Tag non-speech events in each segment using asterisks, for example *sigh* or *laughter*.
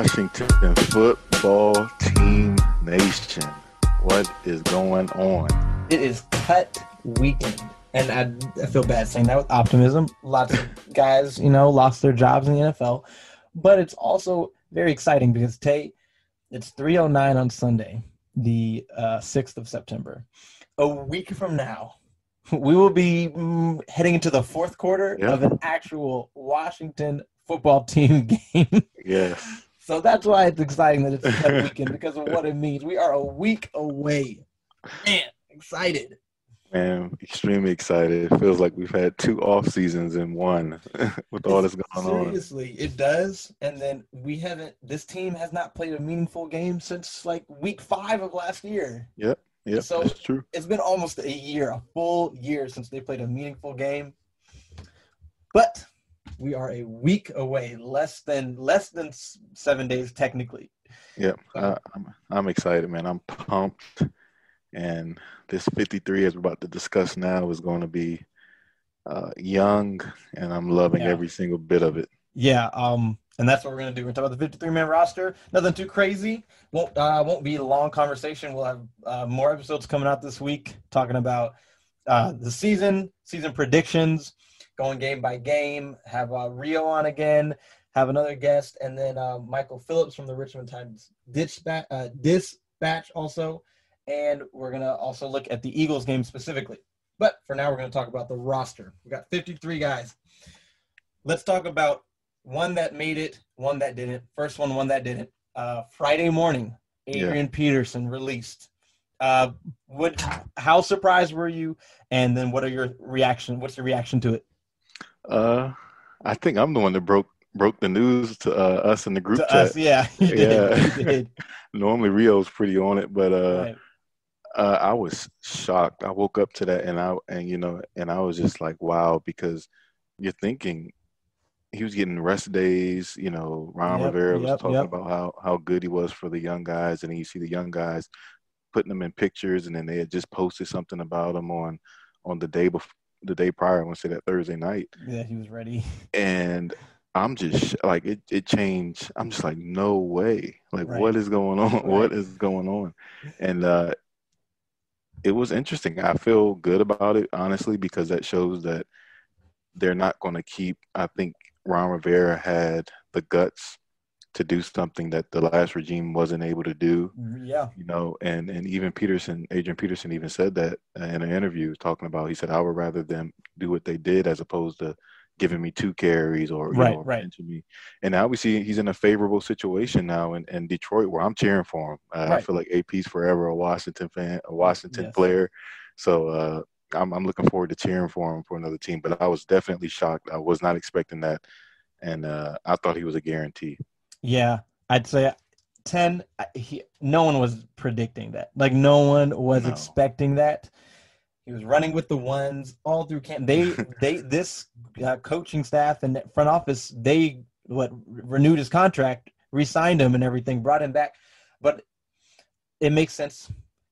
Washington football team nation. What is going on? It is cut weekend. And I, I feel bad saying that with optimism. Lots of guys, you know, lost their jobs in the NFL. But it's also very exciting because Tay, it's 309 on Sunday, the uh, 6th of September. A week from now, we will be mm, heading into the fourth quarter Yeah. of an actual Washington football team *laughs* game. Yes. So that's why it's exciting that it's *laughs* a cut weekend because of what it means. We are a week away. Man, excited. Man, extremely excited. It feels like we've had two off seasons in one *laughs* with all this going on. Seriously, it does. And then we haven't. This team has not played a meaningful game since like week five of last year. Yep. Yep. So- that's true. It's been almost a year, a full year since they played a meaningful game. But we are a week away, less than less than seven days technically. Yep. I, I'm I'm excited, man. I'm pumped. And this 53, as we're about to discuss now, is going to be uh, young, and I'm loving Yeah. every single bit of it. Yeah, um, and that's what we're gonna do. We're gonna talk about the 53 man roster. Nothing too crazy. Won't uh, won't be a long conversation. We'll have uh, more episodes coming out this week talking about uh, the season, season predictions, going game by game. Have uh, Rio on again. Have another guest, and then uh, Michael Phillips from the Richmond Times Dispatch, uh, Dispatch also. And we're gonna also look at the Eagles game specifically. But for now, we're gonna talk about the roster. We got 53 guys. Let's talk about one that made it, one that didn't. First one, one that didn't. Uh, Friday morning, Adrian Peterson released. Uh, what? How surprised were you? And then, what are your reaction? What's your reaction to it? Uh, I think I'm the one that broke broke the news to uh, us in the group to chat. us, yeah, *laughs* you. Yeah. *laughs* Did. Normally Rio's pretty on it, but uh, Right. uh, I was shocked. I woke up to that, and I and you know, and I was just like, wow, because you're thinking he was getting rest days. You know, Ron Yep, Rivera was yep, talking yep. about how how good he was for the young guys, and then you see the young guys putting them in pictures, and then they had just posted something about him on on the day before. The day prior, I want to say that Thursday night, Yeah, he was ready. *laughs* and I'm just like it. It changed. I'm just like, no way. Like, Right. what is going on? *laughs* What Right. is going on? And uh, it was interesting. I feel good about it, honestly, because that shows that they're not going to keep. I think Ron Rivera had the guts to do something that the last regime wasn't able to do. Yeah, You know, and and even Peterson, Adrian Peterson, even said that in an interview, talking about. He said, "I would rather them do what they did as opposed to." Giving me two carries or you Right, know, right. benching me, and now we see he's in a favorable situation now in, in Detroit where I'm cheering for him. Uh, I feel like AP's forever a Washington fan, a Washington Yes. player. So uh, I'm, I'm looking forward to cheering for him for another team. But I was definitely shocked. I was not expecting that, and uh, I thought he was a guarantee. Yeah. I'd say ten. He, no one was predicting that. Like no one was No. expecting that. He was running with the ones all through camp. They, *laughs* they, this uh, coaching staff and front office, they what renewed his contract, re-signed him, and everything, brought him back. But it makes sense,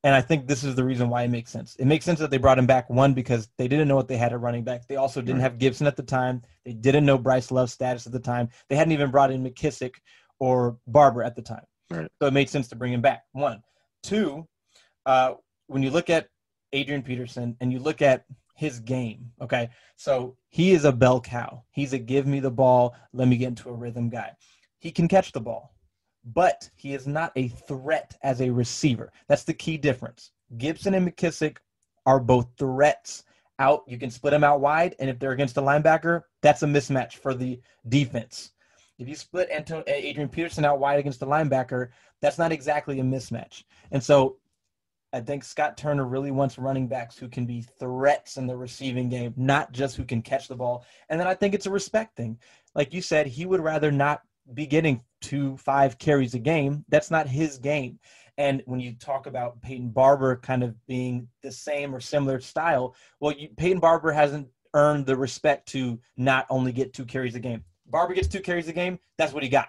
and I think this is the reason why it makes sense. It makes sense that they brought him back. One because they didn't know what they had at running back. They also didn't have Gibson at the time. They didn't know Bryce Love's status at the time. They hadn't even brought in McKissic or Barber at the time. Right. So it made sense to bring him back. One, two. Uh, when you look at Adrian Peterson and you look at his game, okay, so he is a bell cow. He's a give me the ball, let me get into a rhythm guy. He can catch the ball, but he is not a threat as a receiver. That's the key difference. Gibson and McKissic are both threats out. You can split them out wide, and if they're against a linebacker, that's a mismatch for the defense. If you split Anto- uh, Adrian Peterson out wide against the linebacker, that's not exactly a mismatch. And so I think Scott Turner really wants running backs who can be threats in the receiving game, not just who can catch the ball. And then I think it's a respect thing. Like you said, he would rather not be getting two, five carries a game. That's not his game. And when you talk about Peyton Barber kind of being the same or similar style, well, you, Peyton Barber hasn't earned the respect to not only get two carries a game. Barber gets two carries a game. That's what he got.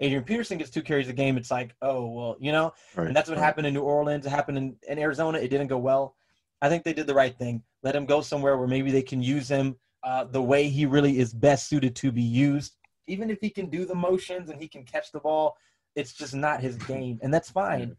Adrian Peterson gets two carries a game. It's like, oh, well, you know, right. and that's what right. happened in New Orleans. It happened in, in Arizona. It didn't go well. I think they did the right thing. Let him go somewhere where maybe they can use him uh, the way he really is best suited to be used. Even if he can do the motions and he can catch the ball, it's just not his game, and that's fine.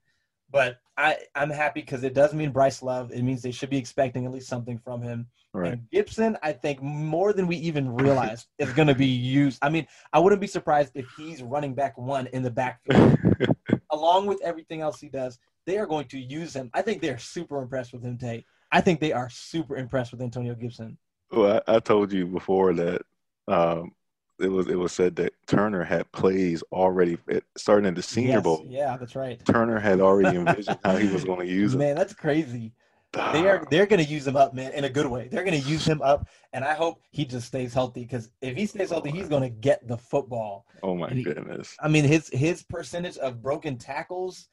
But I, I'm happy because it does mean Bryce Love. It means they should be expecting at least something from him. Right. And Gibson, I think more than we even realized *laughs* is going to be used. I mean, I wouldn't be surprised if he's running back one in the backfield, *laughs* along with everything else he does. They are going to use him. I think they're super impressed with him, Tate. I think they are super impressed with Antonio Gibson. Well, I, I told you before that um, it was it was said that Turner had plays already starting in the Senior yes, Bowl. Yeah, that's right. Turner had already envisioned how he was *laughs* going to use him. Man, that's crazy. They are they're going to use him up, man, in a good way. They're going to use him up, and I hope he just stays healthy because if he stays healthy, he's going to get the football. Oh my he, goodness! I mean, his his percentage of broken tackles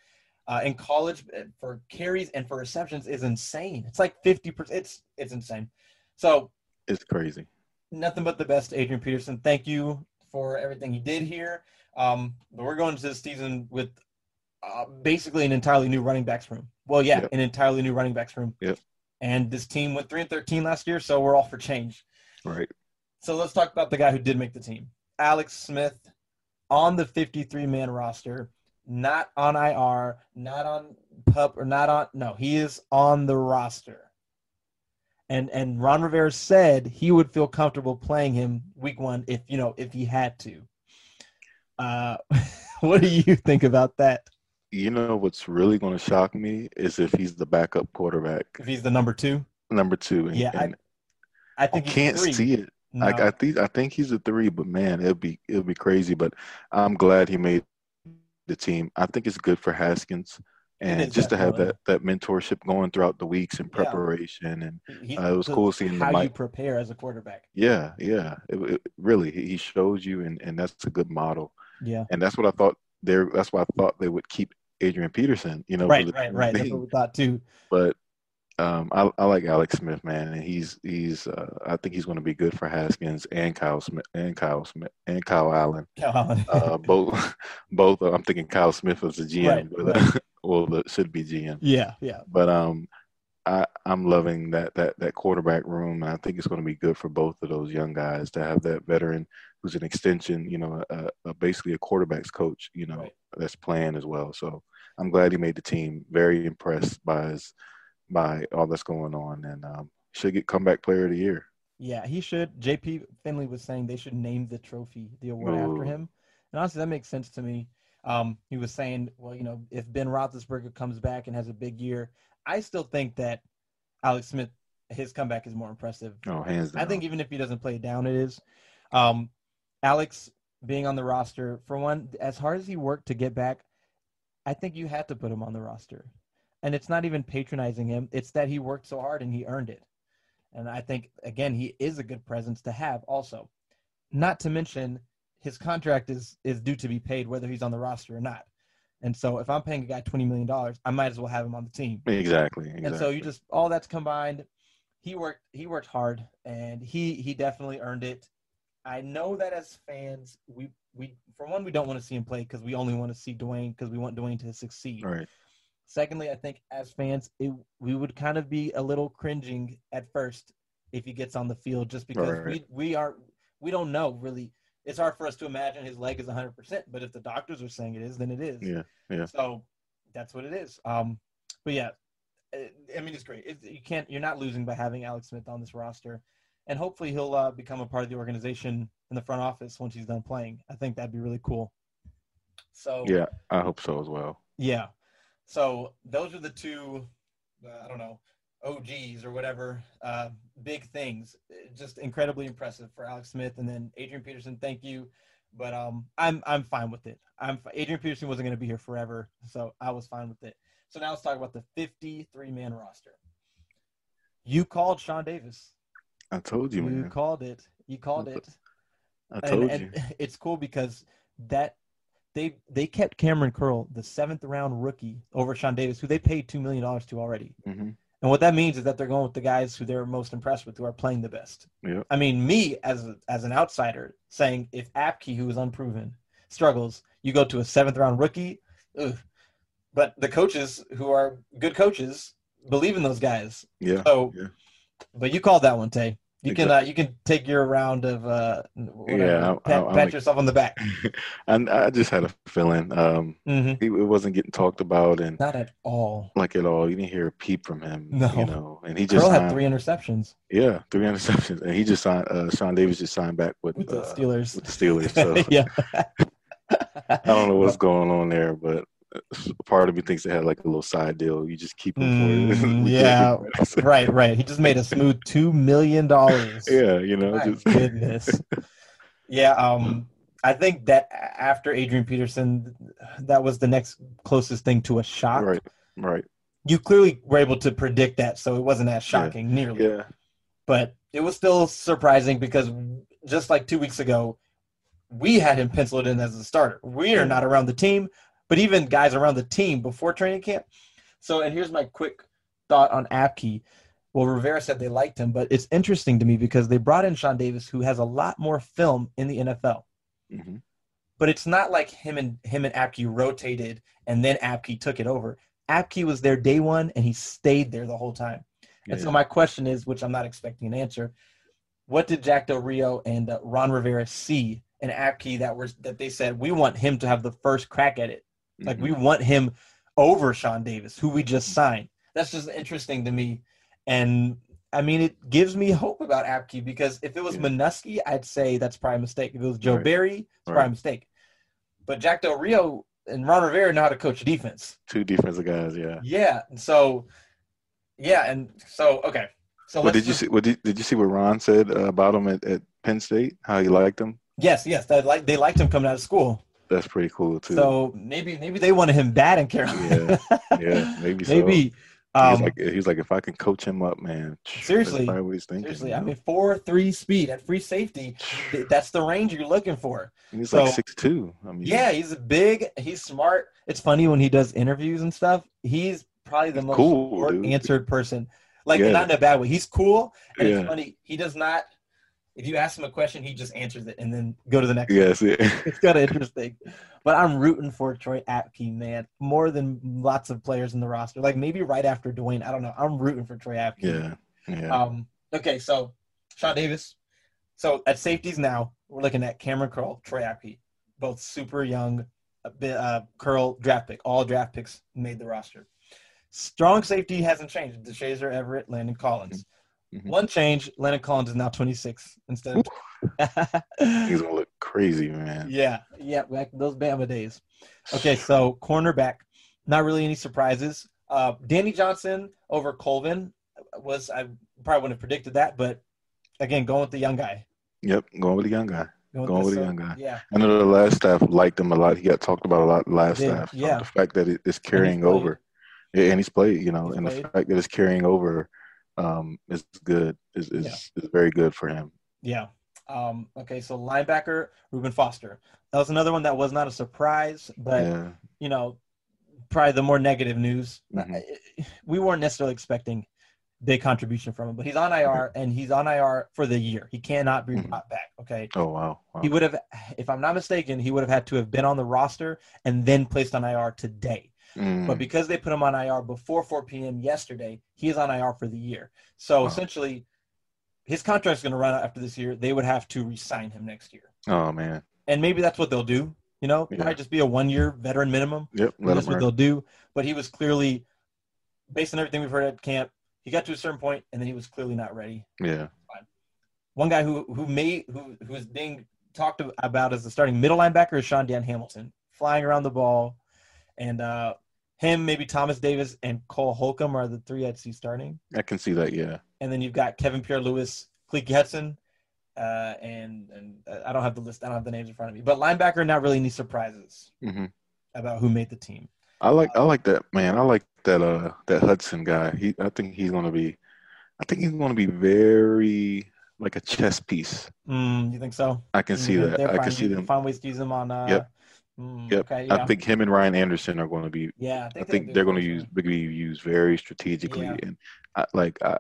uh, in college uh, for carries and for receptions is insane. It's like fifty percent. It's it's insane. So it's crazy. Nothing but the best, Adrian Peterson. Thank you for everything he did here. Um, we're going to this season with uh, basically an entirely new running backs room. Well, yeah, yep. an entirely new running backs room. Yep. And this team went three and thirteen last year, so we're all for change. Right. So let's talk about the guy who did make the team, Alex Smith, on the fifty-three man roster, not on IR, not on pup, or not on. No, he is on the roster. And and Ron Rivera said he would feel comfortable playing him week one if you know if he had to. Uh, *laughs* what do you think about that? You know what's really going to shock me is if he's the backup quarterback. If he's the number two. Number two. And, yeah, and I, I think I can't see it. No. Like I think I think he's a three, but man, it'll be it'll be crazy. But I'm glad he made the team. I think it's good for Haskins and just to have that that mentorship going throughout the weeks and preparation yeah. and uh, it was cool seeing how you prepare as a quarterback yeah yeah it, it, really he shows you and, and that's a good model yeah and that's what i thought there that's why i thought they would keep adrian peterson you know right right right that's what we thought too but um, I, I like Alex Smith, man, and he's he's. Uh, I think he's going to be good for Haskins and Kyle Smith and Kyle Smith and Kyle Allen. Kyle Allen. uh, both, *laughs* both. I'm thinking Kyle Smith was the GM, right, but, right well, that should be GM. Yeah, yeah. But um, I I'm loving that that that quarterback room, and I think it's going to be good for both of those young guys to have that veteran who's an extension, you know, a, a basically a quarterbacks coach, you know, right. that's playing as well. So I'm glad he made the team. Very impressed by his by all that's going on, and um, should get comeback player of the year. Yeah, he should. JP Finley was saying they should name the trophy, the award Ooh. after him, and honestly, that makes sense to me. Um, he was saying, well, you know, if Ben Roethlisberger comes back and has a big year, I still think that Alex Smith, his comeback is more impressive. Oh, hands down. I think even if he doesn't play it down, it is. Um, Alex being on the roster, for one, as hard as he worked to get back, I think you had to put him on the roster. And it's not even patronizing him, it's that he worked so hard and he earned it. And I think, again, he is a good presence to have also. Not to mention, his contract is is due to be paid whether he's on the roster or not. And so if I'm paying a guy twenty million dollars, I might as well have him on the team. Exactly, exactly. And so you just all that's combined. He worked he worked hard and he he definitely earned it. I know that as fans, we we for one we don't want to see him play because we only want to see Dwayne because we want Dwayne to succeed. Right. Secondly, I think as fans, it, we would kind of be a little cringing at first if he gets on the field, just because right. we we are we don't know really it's hard for us to imagine his leg is 100%. But if the doctors are saying it is, then it is. Yeah. Yeah. So that's what it is. Um, but yeah, I mean, it's great. It, you can't, you're not losing by having Alex Smith on this roster. And hopefully he'll uh, become a part of the organization in the front office once he's done playing. I think that'd be really cool. So, yeah, I hope so as well. Yeah. So those are the two, uh, I don't know, OGs or whatever, uh, big things. Just incredibly impressive for Alex Smith. And then Adrian Peterson, thank you. But um, I'm I'm fine with it. I'm Adrian Peterson wasn't going to be here forever, so I was fine with it. So now let's talk about the 53 man roster. You called Sean Davis. I told you, You called it. You called it. I told and, you. and *laughs* it's cool because that they they kept Kamren Curl, the seventh round rookie, over Sean Davis, who they paid two million dollars to already. hmm And what that means is that they're going with the guys who they're most impressed with, who are playing the best. Yeah. I mean, me as as an outsider saying if Apke, who is unproven, struggles, you go to a seventh round rookie. Ugh. But the coaches who are good coaches believe in those guys. Yeah. So, Yeah. but you called that one, Tay. You can uh, you can take your round of uh, whatever, Yeah, pat, I'm pat yourself on the back. *laughs* and I just had a feeling um, hmm he, it wasn't getting talked about and Not at all. like at all. You didn't hear a peep from him. No. You know, and he just Curl had signed, three interceptions yeah, three *laughs* interceptions, and he just signed. Uh, Sean Davis just signed back with, with the uh, Steelers. with the Steelers. *laughs* So yeah. I don't know what's going on there, but *laughs* part of me thinks they had like a little side deal. You just keep him *laughs* Mm, yeah. can't get rid of him. right, right. He just made a smooth two million dollars. *laughs* Yeah, you know, My just goodness. Yeah, um, I think that after Adrian Peterson, that was the next closest thing to a shock. right, right. You clearly were able to predict that, so it wasn't as shocking nearly. Yeah, But it was still surprising because just like two weeks ago, we had him penciled in as a starter. We are not around the team, but even guys around the team before training camp. So, and here's my quick thought on Apke. Well, Rivera said they liked him, but it's interesting to me because they brought in Sean Davis, who has a lot more film in the NFL. hmm But it's not like him and him and Apke rotated and then Apke took it over. Apke was there day one and he stayed there the whole time. And so Yeah. my question is, which I'm not expecting an answer, what did Jack Del Rio and uh, Ron Rivera see in Apke that was that they said we want him to have the first crack at it? Like Mhm. we want him over Sean Davis, who we just signed. That's just interesting to me, and I mean it gives me hope about Apke because if it was Yeah. Manusky, I'd say that's probably a mistake. If it was Joe Right. Barry, it's probably a mistake. But Jack Del Rio and Ron Rivera know how to coach defense. two defensive guys. Yeah. Yeah, and so yeah, and so okay. So What did you see? What did, did you see what Ron said uh, about him at, at Penn State? How he liked him. Yes, yes, they like they liked him coming out of school. That's pretty cool too. So maybe maybe they wanted him bad in Carolina. yeah, *laughs* maybe so. maybe. he's Um, like he's like if I can coach him up, man. Seriously. that's probably what he's thinking. seriously, you I mean, four three speed at free safety. That's the range you're looking for. And he's so- like six two. I mean, Yeah, he's big. He's smart. It's funny when he does interviews and stuff. He's probably the He's most cool, answered person. Like Yeah. not in a bad way. He's cool, and Yeah. it's funny. He does not. If you ask him a question, he just answers it and then go to the next. Yes, yeah. *laughs* it's kind of interesting. But I'm rooting for Troy Apke, man, more than lots of players in the roster. Like maybe right after Dwayne. I don't know. I'm rooting for Troy Apke. yeah, yeah. Um. Okay, so Sean Davis. So at safeties now, we're looking at Kamren Curl, Troy Apke, both super young. A bit, uh, Curl draft pick. All draft picks made the roster. Strong safety hasn't changed. Deshazor, Everett, Landon Collins. Mhm. One change. Landon Collins is now 26 instead *laughs* he's gonna look crazy, man. Yeah, yeah, back those Bama days. Okay, so cornerback, not really any surprises. Uh, Danny Johnson over Colvin was I probably wouldn't have predicted that, but again, going with the young guy. Yep, going with the young guy. Going with the young guy. Yeah, I know the last staff liked him a lot. He got talked about a lot last Did, staff. yeah. The fact that it, it's carrying played. over. Yeah, and he's played, you know, He's and played. the fact that it's carrying over um, is good. Is is, is very good for him. yeah. Um, okay, so linebacker Reuben Foster. That was another one that was not a surprise, but yeah, you know, probably the more negative news. Mhm. We weren't necessarily expecting big contribution from him, but he's on IR and he's on IR for the year. He cannot be Mhm. brought back. Okay. Oh wow. wow. He would have, if I'm not mistaken, he would have had to have been on the roster and then placed on IR today. Mm, But because they put him on IR before 4 p.m. yesterday, he is on IR for the year. So Wow. essentially, his contract is going to run out after this year. They would have to re-sign him next year, oh man. and maybe that's what they'll do. You know, it Yeah. might just be a one-year veteran minimum. Yep. That's what they'll do. But he was clearly, based on everything we've heard at camp, he got to a certain point, and then he was clearly not ready. Yeah. One guy who who may who who is being talked about as the starting middle linebacker is Shaun Dion Hamilton, flying around the ball, and uh, him maybe Thomas Davis and Cole Holcomb are the three I'd see starting, I can see that. Yeah. and then you've got Kevin Pierre Louis, Khaleke Hudson, uh, and and uh, I don't have the list. I don't have the names in front of me. But linebacker, not really any surprises hmm about who made the team. I like I like that man. I like that uh that Hudson guy. He I think he's gonna be I think he's gonna be very like a chess piece. Mm, you think so? I can see Mm, that. they're I can see them. Find ways to use them on. Uh, Yep. Mm, Yep. Okay. Yeah. I think him and Ryan Anderson are going to be. yeah. I they think do they're going to use be used very strategically, Yeah. and I, like I,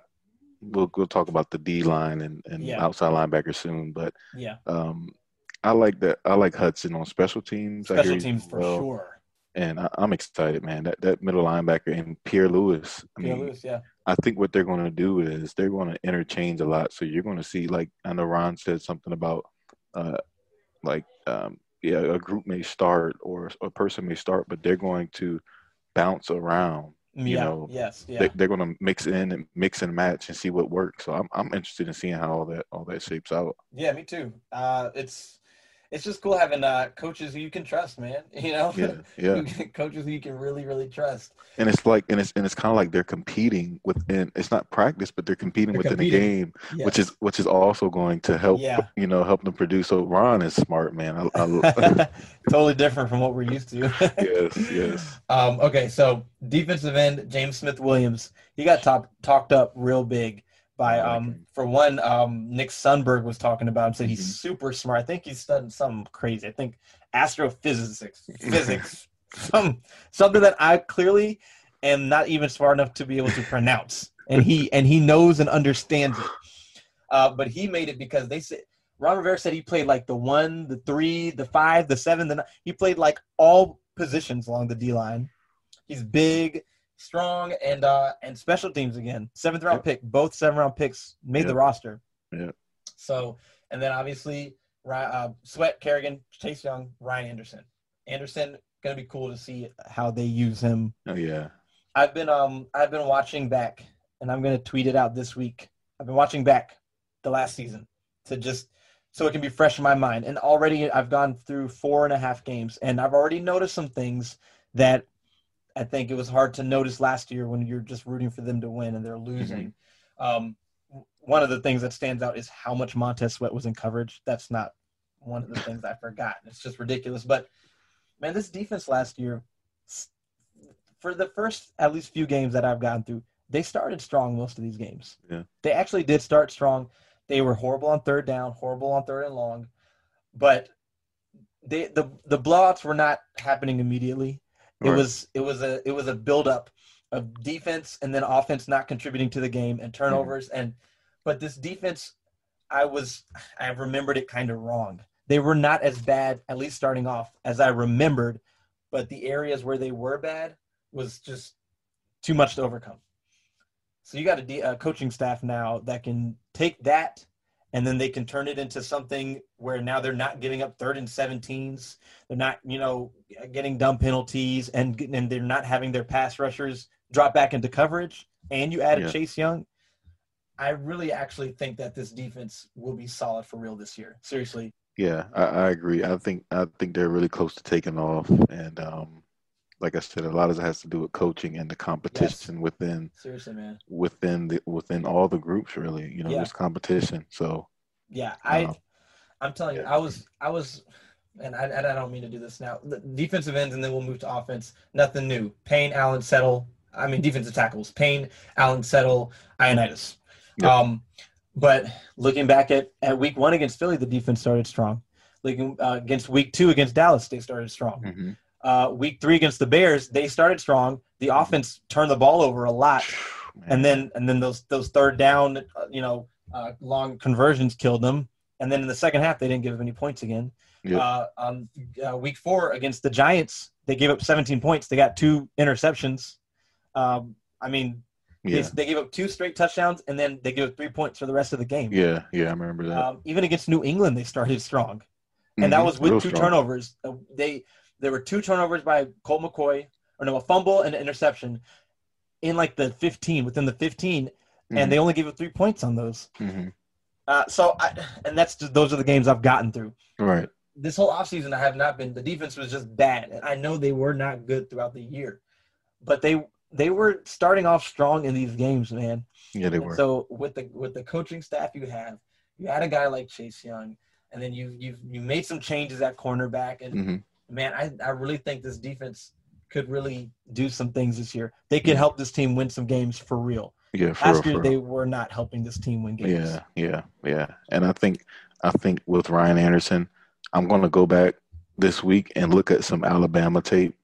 we'll we'll talk about the D line and and Yeah. outside linebacker soon. But Yeah. um, I like that. I like Hudson on special teams. I hear Special teams for well, sure. and I, I'm excited, man. That that middle linebacker and Pierre Louis. I Pierre mean, Louis, yeah. I think what they're going to do is they're going to interchange a lot. So you're going to see, like, I know Ron said something about, uh, like, um, yeah, a group may start or a person may start, but they're going to bounce around. You yeah. know, yes. Yeah. They, they're going to mix in and mix and match and see what works. So I'm I'm interested in seeing how all that all that shapes out. Yeah, me too. Uh, it's it's just cool having uh, coaches who you can trust, man. *laughs* You know, Yeah, yeah. *laughs* coaches who you can really, really trust. And it's like, and it's and it's kind of like they're competing within. It's not practice, but they're competing They're within competing. the game. Yes. which is which is also going to help Yeah. you know help them produce so ron is smart man I, I, *laughs* totally different from what we're used to. yes yes Um, okay, so defensive end James Smith Williams, he got top, talked up real big by um for one um Nick Sundberg was talking about him said he's Mhm. super smart. I think he's studying something crazy. I think astrophysics physics *laughs* some something that I clearly am not even smart enough to be able to pronounce. And he and he knows and understands it. Uh, but he made it because they said Ron Rivera said he played like the one, the three, the five, the seven, the nine. He played like all positions along the D line. He's big, strong, and uh and special teams again. Seventh round Yep. pick, both seven round picks made the roster. Yeah. So and then obviously uh, Sweat, Kerrigan, Chase Young, Ryan Anderson. Anderson gonna be cool to see how they use him oh yeah I've been um I've been watching back, and I'm gonna tweet it out this week. I've been watching back the last season to just so it can be fresh in my mind. And already I've gone through four and a half games, and I've already noticed some things that I think it was hard to notice last year when you're just rooting for them to win and they're losing. Um, one of the things that stands out is how much Montez Sweat was in coverage. That's not one of the things I forgot. It's just ridiculous. But man, this defense last year, for the first at least few games that I've gotten through, they started strong most of these games. Yeah. They actually did start strong. They were horrible on third down, horrible on third and long, but they the the blowouts were not happening immediately. It Right. was it was a it was a buildup of defense and then offense not contributing to the game and hmm. turnovers and but this defense I was I remembered it kind of wrong. They were not as bad at least starting off as I remembered, but the areas where they were bad was just too much to overcome. So you got a coaching staff now that can take that and then they can turn it into something where now they're not giving up third and 17s. They're not, you know, getting dumb penalties and and they're not having their pass rushers drop back into coverage. And you added Yeah. Chase Young. I really actually think that this defense will be solid for real this year. Seriously. yeah I, I agree i think i think they're really close to taking off and um like i said a lot of it has to do with coaching and the competition within Seriously, man. within the within all the groups really you know Yeah. there's competition so Yeah, I, Um, I'm telling you. I was, I was, and I, and I don't mean to do this now. The defensive ends, and then we'll move to offense. Nothing new. Payne, Allen, Settle. I mean, defensive tackles. Payne, Allen, Settle, Ioannidis. Yep. Um, but looking back at, at week one against Philly, the defense started strong. Looking uh, against week two against Dallas, they started strong. mhm. Uh, week three against the Bears, they started strong. The offense turned the ball over a lot and then and then those those third down, uh, you know, uh, long conversions killed them. And then in the second half, they didn't give up any points again. Yep. Uh, on uh, week four against the Giants, they gave up 17 points. They got two interceptions. Um, I mean, yeah they, they gave up two straight touchdowns, and then they gave up three points for the rest of the game. yeah yeah i remember that Um, even against New England, they started strong, and that Mhm. was with Real two strong. turnovers. Uh, They there were two turnovers by Colt McCoy, or no, a fumble and an interception in like the 15, within the 15, Mhm. and they only gave up three points on those. Mhm. Uh, so, I, and that's just, those are the games I've gotten through. right This whole offseason, I have not been. The defense was just bad, and I know they were not good throughout the year, but they they were starting off strong in these games, man. yeah they And were So with the with the coaching staff you have, You had a guy like Chase Young, and then you you you made some changes at cornerback, and hmm man, I I really think this defense could really do some things this year. They could help this team win some games for real. Yeah, for real, Last year real. they were not helping this team win games. Yeah, yeah, yeah. And I think I think with Ryan Anderson, I'm gonna go back this week and look at some Alabama tape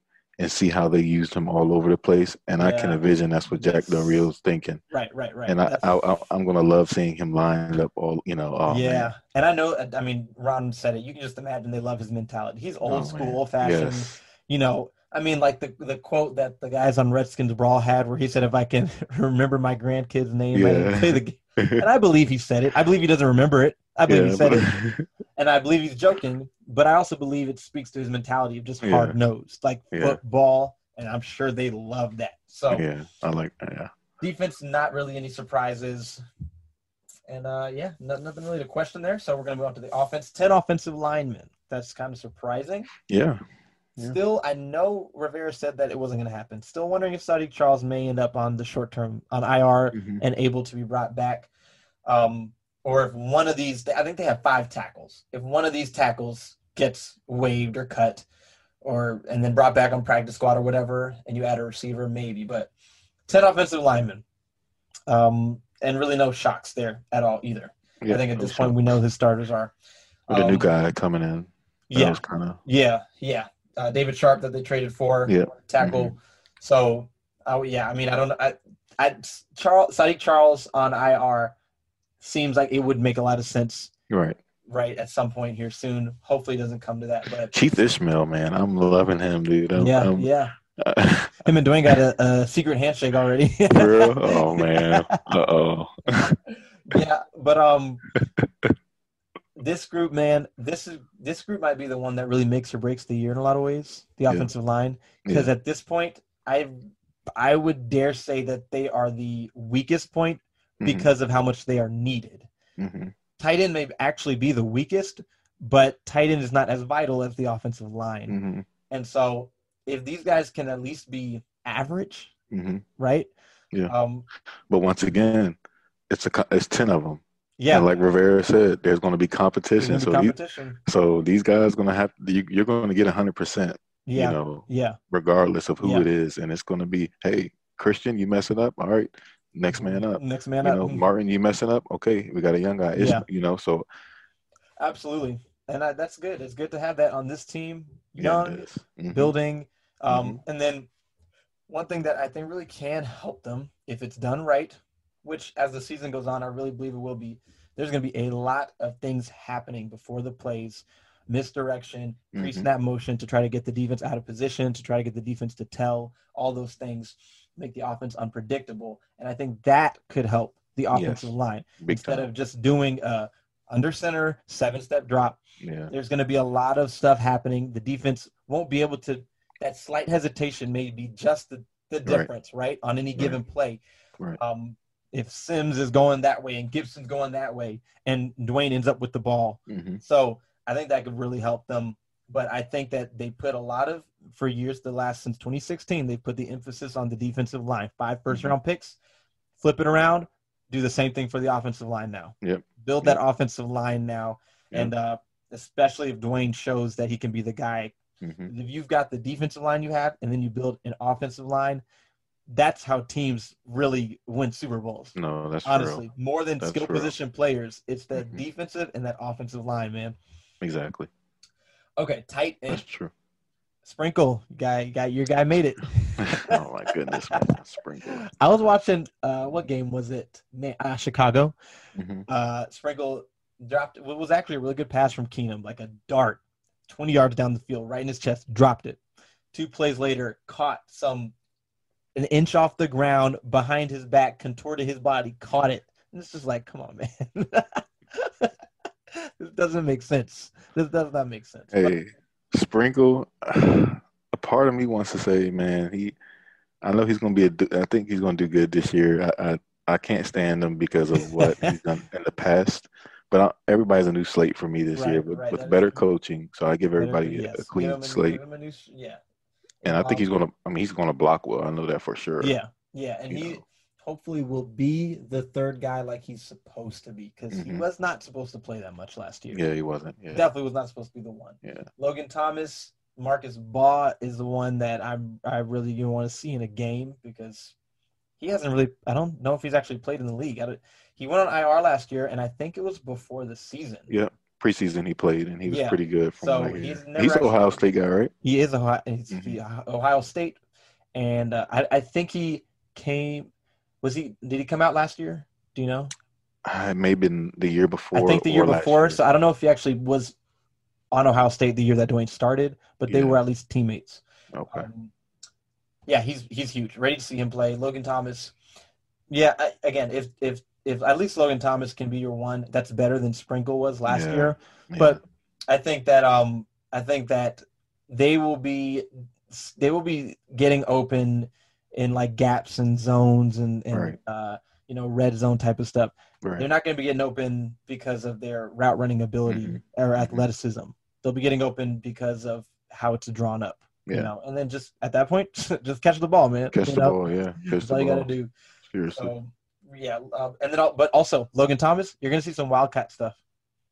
and see how they used him all over the place. And I can envision that's what Jack. Del Rio's thinking. Right, right, right. And I, I, I I'm gonna love seeing him lined up all. You know, oh, yeah, man. and I know. I mean, Ron said it. You can just imagine they love his mentality. He's oh, old Oh, school, man. old fashioned. Yes. You know, I mean, like the the quote that the guys on Redskins Brawl had, where he said, "If I can *laughs* remember my grandkid's name, I can Yeah. play the game." And I believe he said it. I believe he doesn't remember it. I believe he said but- it, and I believe he's joking. But I also believe it speaks to his mentality of just Yeah. hard nosed, like Yeah. football. And I'm sure they love that. So yeah, I like. Yeah, defense, not really any surprises. And uh, yeah, no, nothing really to question there. So we're going to move on to the offense. 10 offensive linemen. That's kind of surprising. yeah, Yeah. Still, I know Rivera said that it wasn't going to happen. Still wondering if Saahdiq Charles may end up on the short term, on IR, Mhm. and able to be brought back. Um, or if one of these, I think they have five tackles. If one of these tackles gets waived or cut, or and then brought back on practice squad or whatever, and you add a receiver, maybe. But ten offensive linemen, um, and really no shocks there at all either. yeah. I think at no this point we know who starters are. with a new Um, guy coming in, Yeah, kind of yeah, yeah. Uh, David Sharpe that they traded for Yeah. tackle. So, uh, yeah, I mean, I don't know. I, I Charles Saahdiq Charles on IR seems like it would make a lot of sense, right. Right? At some point here soon. Hopefully, it doesn't come to that. But Keith Ismael, man, I'm loving him, dude. I'm, yeah, I'm- yeah. *laughs* Him and Dwayne got a, a secret handshake already. *laughs* Oh man. Uh oh. yeah, but um, this group, man, this is this group might be the one that really makes or breaks the year in a lot of ways. The Yeah. offensive line, because at this point, I I would dare say that they are the weakest point Mm-hmm. because of how much they are needed. hmm Tight end may actually be the weakest, but tight end is not as vital as the offensive line. hmm And so, if these guys can at least be average, hmm right? Yeah. Um. But once again, it's a it's ten of them. Yeah. And like Rivera said, there's going to be competition. be So these, competition. so these guys going to have you, you're going to get hundred percent. Yeah. You know, yeah. regardless of who Yeah. it is, and it's going to be, hey, Christian, you messing up. All right, next man up. Next man You up. know, Martin, you messing up. Okay, we got a young guy. Yeah. You know, so Absolutely, and I, that's good. It's good to have that on this team. yeah, Young, is. Mhm. building, um, Mm-hmm. and then one thing that I think really can help them if it's done right, which as the season goes on, I really believe it will be. There's going to be a lot of things happening before the plays, misdirection, Mhm. pre-snap motion to try to get the defense out of position, to try to get the defense to tell all those things, make the offense unpredictable, and I think that could help the offensive line Big instead time. of just doing a under center seven step drop yeah. there's going to be a lot of stuff happening. The defense won't be able to. That slight hesitation may be just the, the difference, right, on any given play. Right. Um, if Sims is going that way and Gibson's going that way, and Dwayne ends up with the ball, hmm so I think that could really help them. But I think that they put a lot of for years, the last since 2016, they've put the emphasis on the defensive line. Five first Mhm. round picks, flip it around, do the same thing for the offensive line now. Yep. Build that offensive line now, Yep. and uh, especially if Dwayne shows that he can be the guy. hmm If you've got the defensive line you have, and then you build an offensive line, that's how teams really win Super Bowls. No, that's Honestly, real. more than That's skill real. position players, it's the Mhm. defensive and that offensive line, man. Exactly. Okay, tight end. That's true. Sprinkle guy, guy, your guy made it. *laughs* oh my goodness, man. *laughs* Sprinkle. I was watching. Uh, what game was it? Uh, Chicago. hmm Uh, Sprinkle dropped. It was actually a really good pass from Keenum, like a dart, twenty yards down the field, right in his chest. Dropped it. Two plays later, caught some an inch off the ground behind his back, contorted his body, caught it. And it's just like, come on, man. *laughs* this doesn't make sense. This does not make sense. Hey, Sprinkle. *sighs* A part of me wants to say, man, he. I know he's going to be. A, I think he's going to do good this year. I, I I can't stand him because of what he's done *laughs* in the past. But I, everybody's a new slate for me this Right, year with, right, with better coaching. So I give everybody a, Yes, a give clean a slate, give him a new yeah. and I think he's Um, going to. I mean, he's going to block well. I know that for sure. Yeah, yeah, and You he know. Hopefully will be the third guy like he's supposed to be because he Mhm. was not supposed to play that much last year. Yeah, he wasn't. Yeah, Definitely was not supposed to be the one. yeah. Logan Thomas, Marcus Baugh is the one that I'm I really want to see in a game because he hasn't really. I don't know if he's actually played in the league. I he went on IR last year, and I think it was before the season. Yeah. Preseason he played and he was Yeah. pretty good. From So I he's he's an actually- Ohio State guy, right? He is Ohio, he's Mhm. the Ohio State, and uh, I, I think he came. Was he? Did he come out last year? Do you know? Uh, it may have been the year before. I think the year before. year. So I don't know if he actually was on Ohio State the year that Dwayne started, but they Yeah. were at least teammates. Okay. Um, yeah, he's he's huge. Ready to see him play. Logan Thomas. Yeah, I, again, if if if at least Logan Thomas can be your one, that's better than Sprinkle was last Yeah. year. Yeah. But I think that um I think that they will be they will be getting open in like gaps and zones and and Right. uh you know red zone type of stuff. right. They're not going to be getting open because of their route running ability Mhm. or athleticism. They'll be getting open because of how it's drawn up. You Yeah. know, and then just at that point, *laughs* just catch the ball, man. Catch you the know? ball, yeah. Catch That's all you got to do. Seriously. Yeah, um, and then al- but also Logan Thomas, you're gonna see some Wildcat stuff.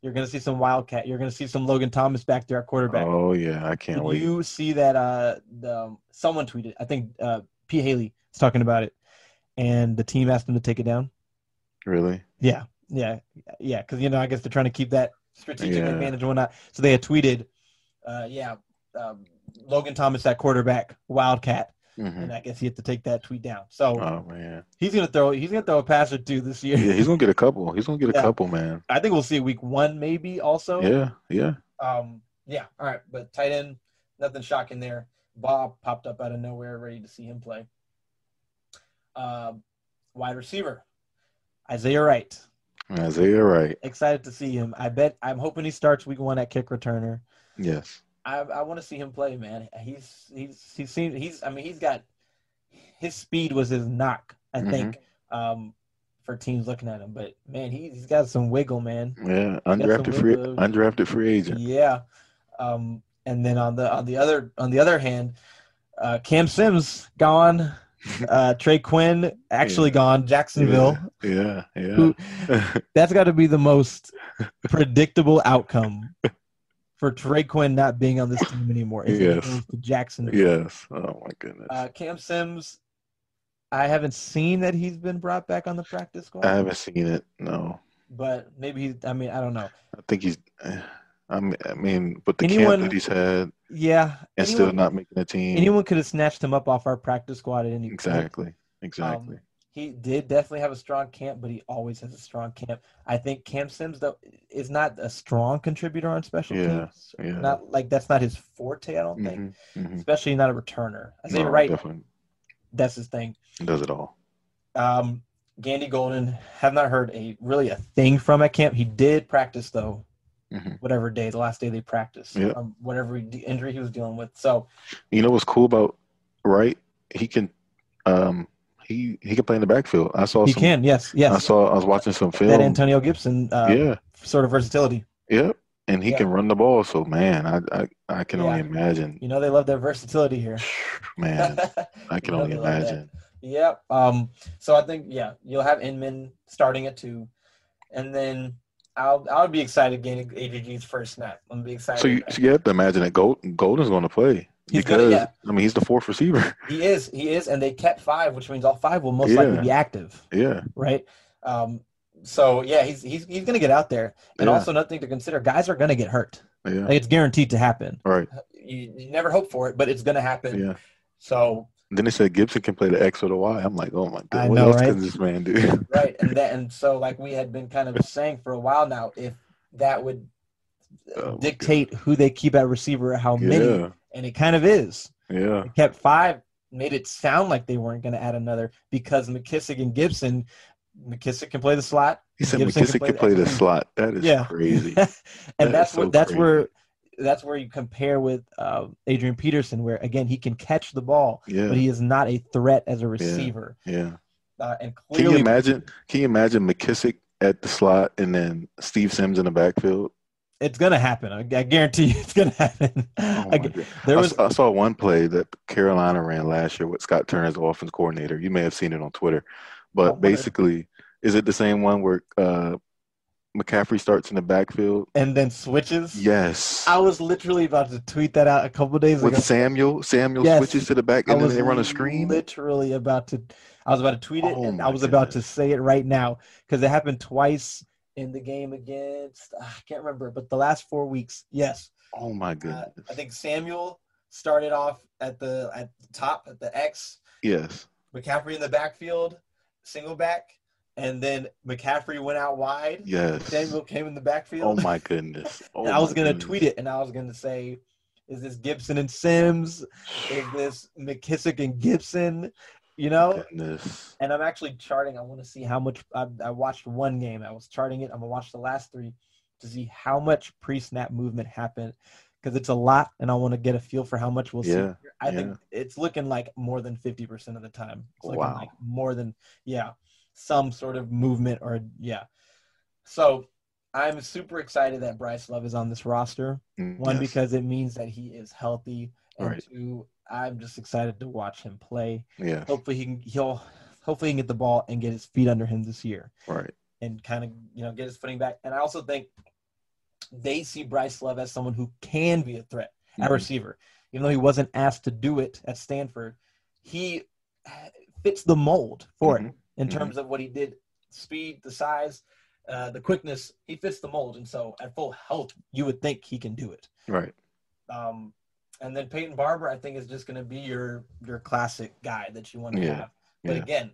You're gonna see some Wildcat. You're gonna see some Logan Thomas back there at quarterback. oh yeah, I can't Did wait. you see that? Uh, the, um, someone tweeted. I think uh, P Hailey was talking about it, and the team asked him to take it down. Really? Yeah, yeah, yeah. Because you know, I guess they're trying to keep that strategic Yeah. advantage and whatnot. So they had tweeted, uh, yeah, um, Logan Thomas that quarterback, Wildcat, hmm and I guess he had to take that tweet down. So Oh man. he's gonna throw. He's gonna throw a pass or two this year. Yeah, he's gonna get a couple. He's gonna get a couple, man. I think we'll see week one maybe also. Yeah, yeah. Um. Yeah. All right. But tight end, nothing shocking there. Baugh popped up out of nowhere, ready to see him play. Um, wide receiver, Isaiah Wright. Isaiah Wright. Excited to see him. I bet. I'm hoping he starts week one at kick returner. Yes. I I want to see him play, man. He's he's he's seen he's I mean he's got his speed was his knock, I Mhm. think, um, for teams looking at him. But man, he he's got some wiggle, man. Yeah. Undrafted free undrafted free agent. Yeah. Um, and then on the on the other on the other hand, uh, Cam Sims gone. *laughs* Uh, Trey Quinn actually gone. Jacksonville. Yeah, yeah. *laughs* Who, that's got to be the most *laughs* predictable outcome for Trey Quinn not being on this team anymore. Is Yes. Jacksonville. yes. Oh my goodness. Uh, Cam Sims, I haven't seen that he's been brought back on the practice squad, I haven't seen it. No. but maybe he's. I mean, I don't know. I think he's I mean, I mean, with the Anyone- camp that he's had Yeah, and anyone, still not making the team. anyone could have snatched him up off our practice squad at any point. exactly. Exactly. Um, he did definitely have a strong camp, but he always has a strong camp. I think Cam Sims though is not a strong contributor on special Yeah, teams. yeah. Not like that's not his forte. I don't think, Mhm, mhm. especially not a returner. I say No, right, Definitely that's his thing. does it all. Um, Gandy Golden have not heard a really a thing from at camp. He did practice though, Mhm. whatever day, the last day they practiced, Yeah. um, whatever injury he was dealing with. So You know what's cool about Wright? He can, um, he he can play in the backfield. I saw he some. can, yes, yes, I saw. I was watching some film. that Antonio Gibson, uh, yeah, sort of versatility. yep. And he Yeah. can run the ball. So man, I I, I can only imagine. You know they love their versatility here. Man, *laughs* I can only they love that. imagine. Yep. Um. So I think yeah, you'll have Inman starting at two, and then I'll I'll be excited getting AGG's first snap. I'm gonna be excited. So you, so you have to imagine that Gold, Golden's going to play He's because gonna- yeah. I mean he's the fourth receiver. *laughs* he is he is, and they kept five, which means all five will most likely be active, yeah, right? Um. So yeah, he's he's he's gonna get out there, and Yeah. also another thing to consider: guys are gonna get hurt. yeah. Like it's guaranteed to happen. Right. You, you never hope for it, but it's gonna happen. Yeah. So Then they said Gibson can play the X or the Y. I'm like, oh my god, I what know, else right? can this man do? *laughs* right and that and so like we had been kind of *laughs* saying for a while now if that would Oh, dictate who they keep at receiver how many yeah, and it kind of is yeah, They kept five made it sound like they weren't going to add another because mckissic and gibson mckissic can play the slot He said Gibson McKissic can play the X. slot. That is Yeah. crazy. *laughs* and That that's where so that's crazy. where that's where you compare with uh, adrian peterson where again he can catch the ball Yeah, but he is not a threat as a receiver yeah. uh, and Can you imagine? Can you imagine McKissic at the slot and then Steve Sims in the backfield? it's going to happen I, I guarantee you it's going *laughs* to happen Oh God. there I was saw, I saw one play that Carolina ran last year with Scott Turner as offense coordinator. You may have seen it on Twitter, But basically, is it the same one where uh, McCaffrey starts in the backfield? and then switches. Yes. I was literally about to tweet that out a couple days With ago. Samuel, Samuel Yes. switches to the back and then they run a screen. Literally about to, I was about to tweet it, Oh and I was about to say it right now because it happened twice in the game against. ah, I can't remember, but the last four weeks, yes. Oh my Uh, goodness. I think Samuel started off at the at the top at the X, yes. McCaffrey in the backfield, single back, and then McCaffrey went out wide. Yes. Samuel came in the backfield. Oh my goodness. *laughs* Oh and I was gonna goodness. tweet it, and I was gonna say, "Is this Gibson and Sims? Is this McKissic and Gibson? You know?" Goodness. And I'm actually charting. I want to see how much. I, I watched one game. I was charting it. I'm gonna watch the last three to see how much pre-snap movement happened because it's a lot, and I want to get a feel for how much we'll Yeah, see. I yeah. think it's looking like more than fifty percent of the time. It's looking Wow. like more than yeah, some sort of movement or yeah. So I'm super excited that Bryce Love is on this roster. Mm, One yes. because it means that he is healthy, and Right. two, I'm just excited to watch him play. Yeah. Hopefully he can he'll hopefully he can get the ball and get his feet under him this year Right. and kind of you know get his footing back. And I also think they see Bryce Love as someone who can be a threat at Mhm. receiver, even though he wasn't asked to do it at Stanford. He fits the mold for it Mhm. In Mhm. terms of what he did, speed, the size, uh, the quickness. He fits the mold, and so at full health, you would think he can do it. Right. Um, and then Peyton Barber, I think, is just going to be your your classic guy that you want to Yeah, have. But yeah. again,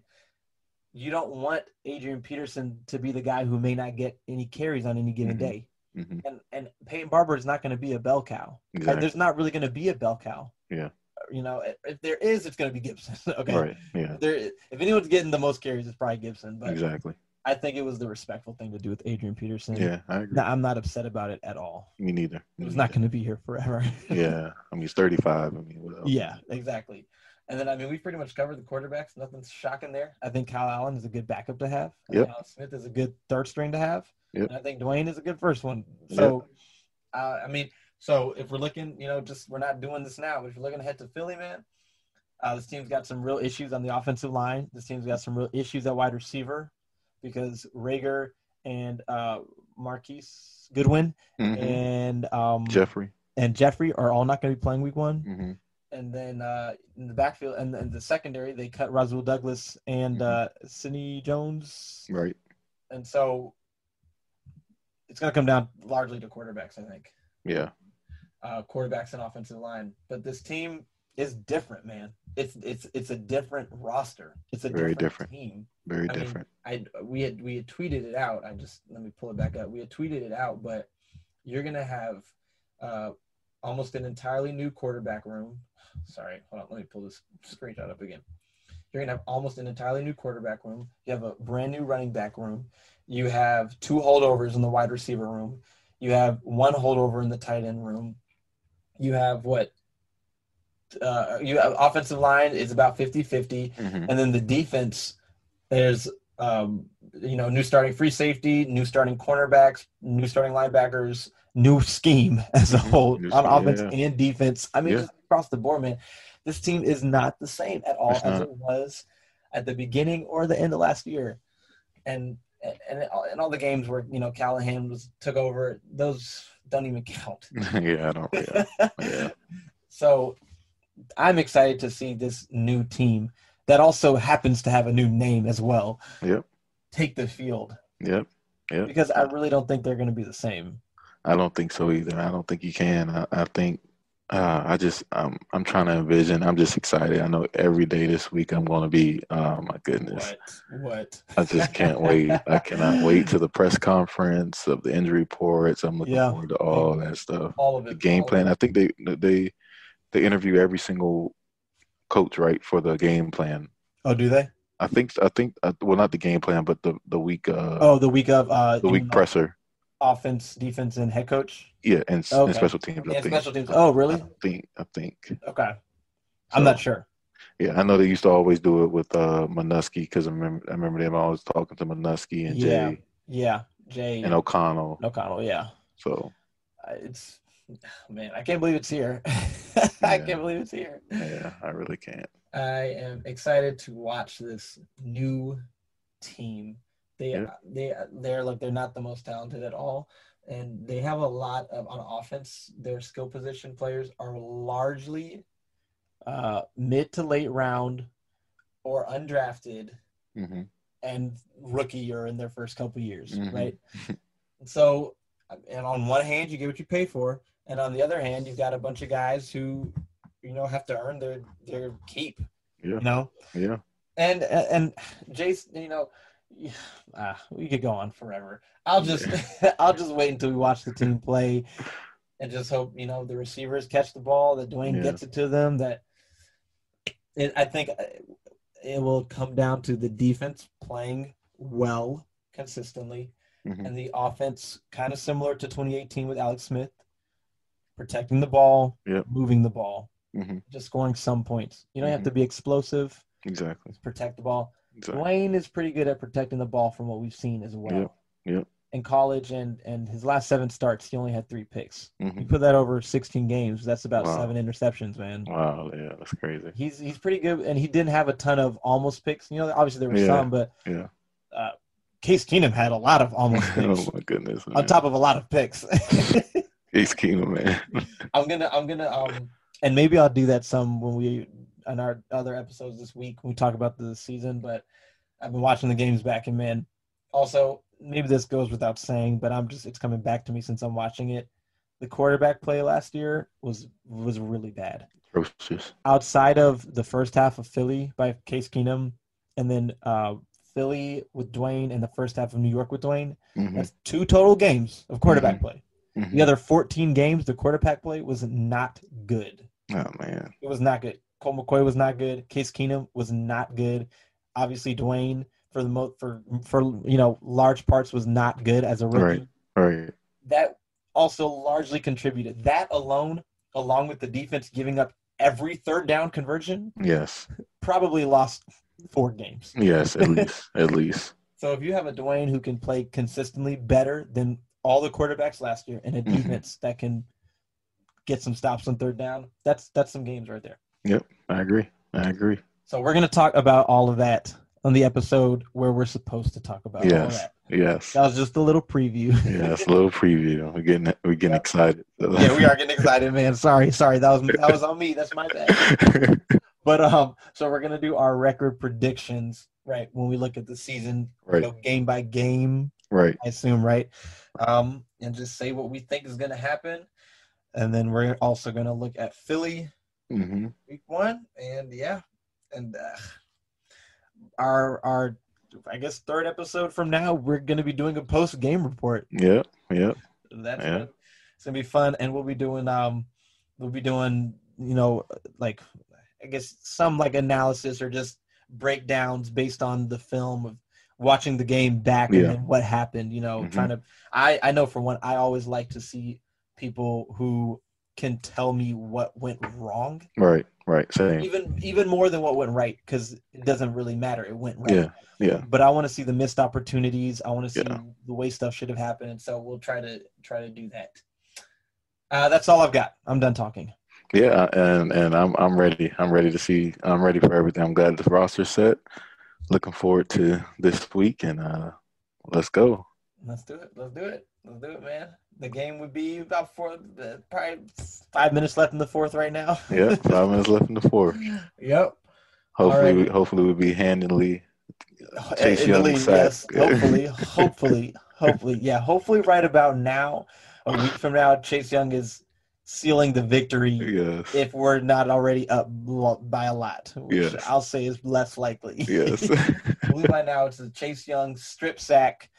you don't want Adrian Peterson to be the guy who may not get any carries on any given Mhm. day. hmm And and Peyton Barber is not going to be a bell cow. Exactly. there's not really going to be a bell cow. Yeah. You know, if- if there is, it's going to be Gibson. *laughs* okay. Right. Yeah. There, if anyone's getting the most carries, it's probably Gibson. But Exactly. I think it was the respectful thing to do with Adrian Peterson. Yeah. I agree. No, I'm not upset about it at all. Me neither. Me He's not going to be here forever. *laughs* Yeah. I mean, he's 35. I mean, what else? Yeah, exactly. And then I mean, we pretty much covered the quarterbacks. Nothing's shocking there. I think Kyle Allen is a good backup to have. Yep. Alex Smith is a good third string to have. Yep. And I think Dwayne is a good first one. So, uh, I mean, so if we're looking, you know, just we're not doing this now, but if you're looking ahead to Philly, man, uh, this team's got some real issues on the offensive line. This team's got some real issues at wide receiver because Reagor and uh, Marquise Goodwin Mhm. and um, Jeffrey. and Jeffrey are all not going to be playing week one hmm and then uh, in the backfield and then the secondary they cut Rasul Douglas and Mhm. uh, Sidney Jones, Right. and so it's going to come down largely to quarterbacks, I think, Yeah. Uh, quarterbacks and offensive line. But this team is different, man. It's it's it's a different roster. It's a Very different, different. team. Very I mean, different. I we had we had tweeted it out. I just let me pull it back up. We had tweeted it out, but you're gonna have uh, almost an entirely new quarterback room. Sorry, hold on. Let me pull this screenshot up again. You're gonna have almost an entirely new quarterback room. You have a brand new running back room. You have two holdovers in the wide receiver room. You have one holdover in the tight end room. You have what? Uh, you have offensive line is about 50-50 Mhm. and then the defense there's um, you know new starting free safety new starting cornerbacks new starting linebackers new scheme *laughs* as a Mhm. whole New on offense yeah. and defense i mean Yeah. just across the board man this team is not the same at all It's as not. it was at the beginning or the end of last year and and and all, and all the games where you know Callahan was took over those don't even count *laughs* yeah. I don't. Yeah. Yeah. *laughs* so I'm excited to see this new team that also happens to have a new name as well. Yep. Take the field Yep. Yep. because I really don't think they're going to be the same. I don't think so either. I don't think you can. I, I think uh, I just I'm I'm trying to envision. I'm just excited. I know every day this week I'm going to be. Oh my goodness! What? What? I just can't wait. I cannot wait to the press conference of the injury reports. I'm looking Yeah. forward to all that stuff. All of it. The game plan. I think they they they interview every single coach right for the game plan. Oh, do they? I think I think uh, well not the game plan but the the week uh Oh, the week of uh, the week presser. Offense, defense, and head coach Yeah, and, Okay. and special teams. And special teams. Oh, really? I think I think. Okay. I'm not sure. Yeah, I know they used to always do it with uh Manusky because I remember I remember them always talking to Manusky and Yeah. Jay Yeah, Jay and O'Connell. O'Connell. Yeah, So Uh, it's man, I can't believe it's here. *laughs* I can't believe it's here. yeah, I really can't. I am excited to watch this new team. They Yeah. they they're like they're not the most talented at all, and they have a lot of on offense. Their skill position players are largely uh, mid to late round or undrafted hmm and rookie or in their first couple years, Mhm. right? *laughs* so, and on one hand, you get what you pay for, and on the other hand, you've got a bunch of guys who, you know, have to earn their their keep. Yeah. You know, Yeah. and and Jason, you know, *sighs* ah, we could go on forever. I'll just *laughs* I'll just wait until we watch the team play, and just hope you know the receivers catch the ball, that Dwayne Yeah. gets it to them. That it, I think uh, it will come down to the defense playing well consistently, Mhm. and the offense kind of similar to 2018 with Alex Smith, protecting the ball, Yep. moving the ball, hmm just scoring some points. You don't have Mhm. to be explosive. Exactly. Protect the ball. Exactly. Dwayne is pretty good at protecting the ball from what we've seen as well. Yep, yep. In college and and his last seven starts, he only had three picks. hmm You put that over 16 games, that's about Wow. seven interceptions, man. Wow. Yeah. That's crazy. He's he's pretty good, and he didn't have a ton of almost picks. You know, obviously there were Yeah, some, but Yeah. uh, Case Keenum had a lot of almost *laughs* picks oh my goodness. on top of a lot of picks. Ace Keenum, man. *laughs* I'm gonna I'm gonna um and maybe I'll do that some when we in our other episodes this week we talk about the season, but I've been watching the games back and man also maybe this goes without saying, but I'm just it's coming back to me since I'm watching it. The quarterback play last year was was really bad. Ferocious. Outside of the first half of Philly by Case Keenum and then uh Philly with Dwayne and the first half of New York with Dwayne. hmm That's two total games of quarterback Mhm. play. hmm The other 14 games, the quarterback play was not good. Oh man. It was not good. Colt McCoy was not good. Case Keenum was not good. Obviously, Dwayne for the mo- for for you know large parts was not good as a rookie. Right. Right. That also largely contributed. That alone, along with the defense giving up every third down conversion, Yes. probably lost four games. Yes. At *laughs* least. At least. So if you have a Dwayne who can play consistently better than all the quarterbacks last year, and a Mhm. defense that can get some stops on third down, that's that's some games right there. I agree. I agree. So we're going to talk about all of that on the episode where we're supposed to talk about all Yes. that. Yes. That was just a little preview. Yes. A little preview. We're getting. We're getting Yep. excited. *laughs* yeah, we are getting excited, man. Sorry, sorry, that was that was on me. That's my bad. *laughs* But um, so we're gonna do our record predictions, right? When we look at the season, Right. go game by game, right. I assume, right? Um, and just say what we think is gonna happen, and then we're also gonna look at Philly hmm week one, and yeah, and uh, our our I guess third episode from now, we're gonna be doing a post game report. Yeah, yeah. That's Yeah. gonna, it's gonna be fun, and we'll be doing um we'll be doing you know like I guess some like analysis or just breakdowns based on the film of watching the game back and Yeah. then what happened. You know, Mhm. trying to I I know for one I always like to see people who can tell me what went wrong Right. Right. Same. even even more than what went right because it doesn't really matter it went right Yeah. Yeah. but i want to see the missed opportunities i want to see Yeah. the way stuff should have happened so we'll try to try to do that uh, that's all i've got i'm done talking Yeah, and and I'm I'm ready. I'm ready to see. I'm ready for everything. I'm glad the roster's set. Looking forward to this week, and uh, let's go. let's do it let's do it let's do it man the game would be about four uh, probably five minutes left in the fourth right now Yeah, five *laughs* minutes left in the fourth. yep Hopefully, we, hopefully we'll be handily. Chase In Young yes hopefully hopefully hopefully yeah hopefully right about now a week from now chase young is sealing the victory Yes. if we're not already up by a lot, which Yes. I'll say is less likely. Yes. I believe by now it's a Chase Young strip sack,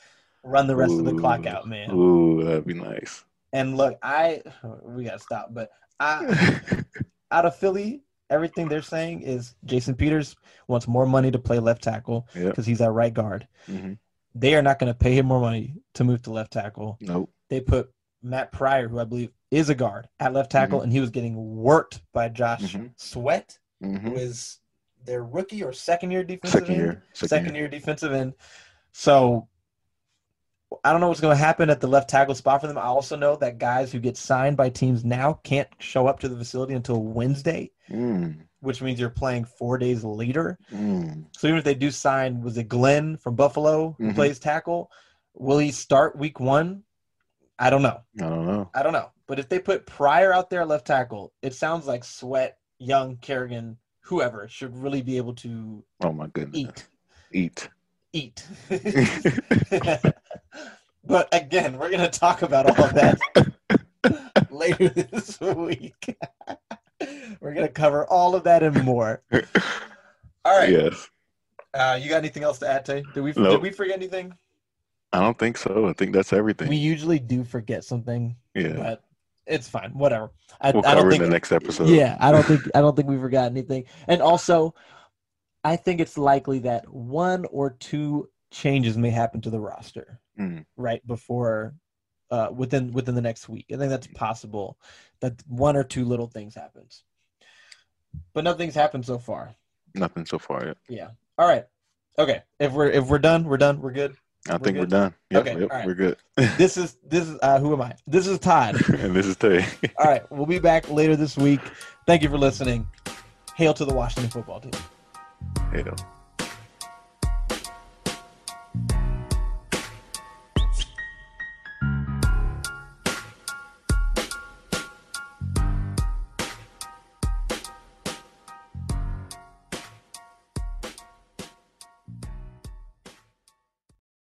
run the rest of the clock out, man. Ooh, that'd be nice. And look, I *laughs* we gotta stop, but I *laughs* out of Philly, everything they're saying is Jason Peters wants more money to play left tackle Yep. because he's at right guard. hmm They are not going to pay him more money to move to left tackle. Nope. They put Matt Pryor, who I believe is a guard, at left tackle, and he was getting worked by Josh Mhm. Sweat. hmm who is their rookie or second year defensive Second end. year. Second, year. defensive end. So I don't know what's going to happen at the left tackle spot for them. I also know that guys who get signed by teams now can't show up to the facility until Wednesday, Mm. which means you're playing four days later. Mm. So even if they do sign, was it Glenn from Buffalo who Mhm. plays tackle? Will he start week one? I don't know. I don't know. I don't know. But if they put Pryor out there left tackle, it sounds like Sweat, Young, Kerrigan, whoever should really be able to Oh my goodness. eat. Eat. Eat. *laughs* *laughs* *laughs* but again, we're going to talk about all of that *laughs* later this week. *laughs* we're going to cover all of that and more. All right. Yes. Uh, you got anything else to add, Tay? Did we, did we forget anything? I don't think so. I think that's everything. We usually do forget something, yeah. but it's fine. Whatever. I, We'll I cover don't it think in the next episode. Yeah, I don't think I don't think we forgot anything. And also, I think it's likely that one or two changes may happen to the roster Mm. right before uh within within the next week. I think that's possible that one or two little things happens. But nothing's happened so far. Nothing so far yet. Yeah. All right. Okay. If we're if we're done, we're done. We're good. I We're think we're done. Yep, Okay, yep, right. we're good. *laughs* This is this is uh who am I? This is Todd. *laughs* and this is Tay. *laughs* All right. We'll be back later this week. Thank you for listening. Hail to the Washington football team. Hell.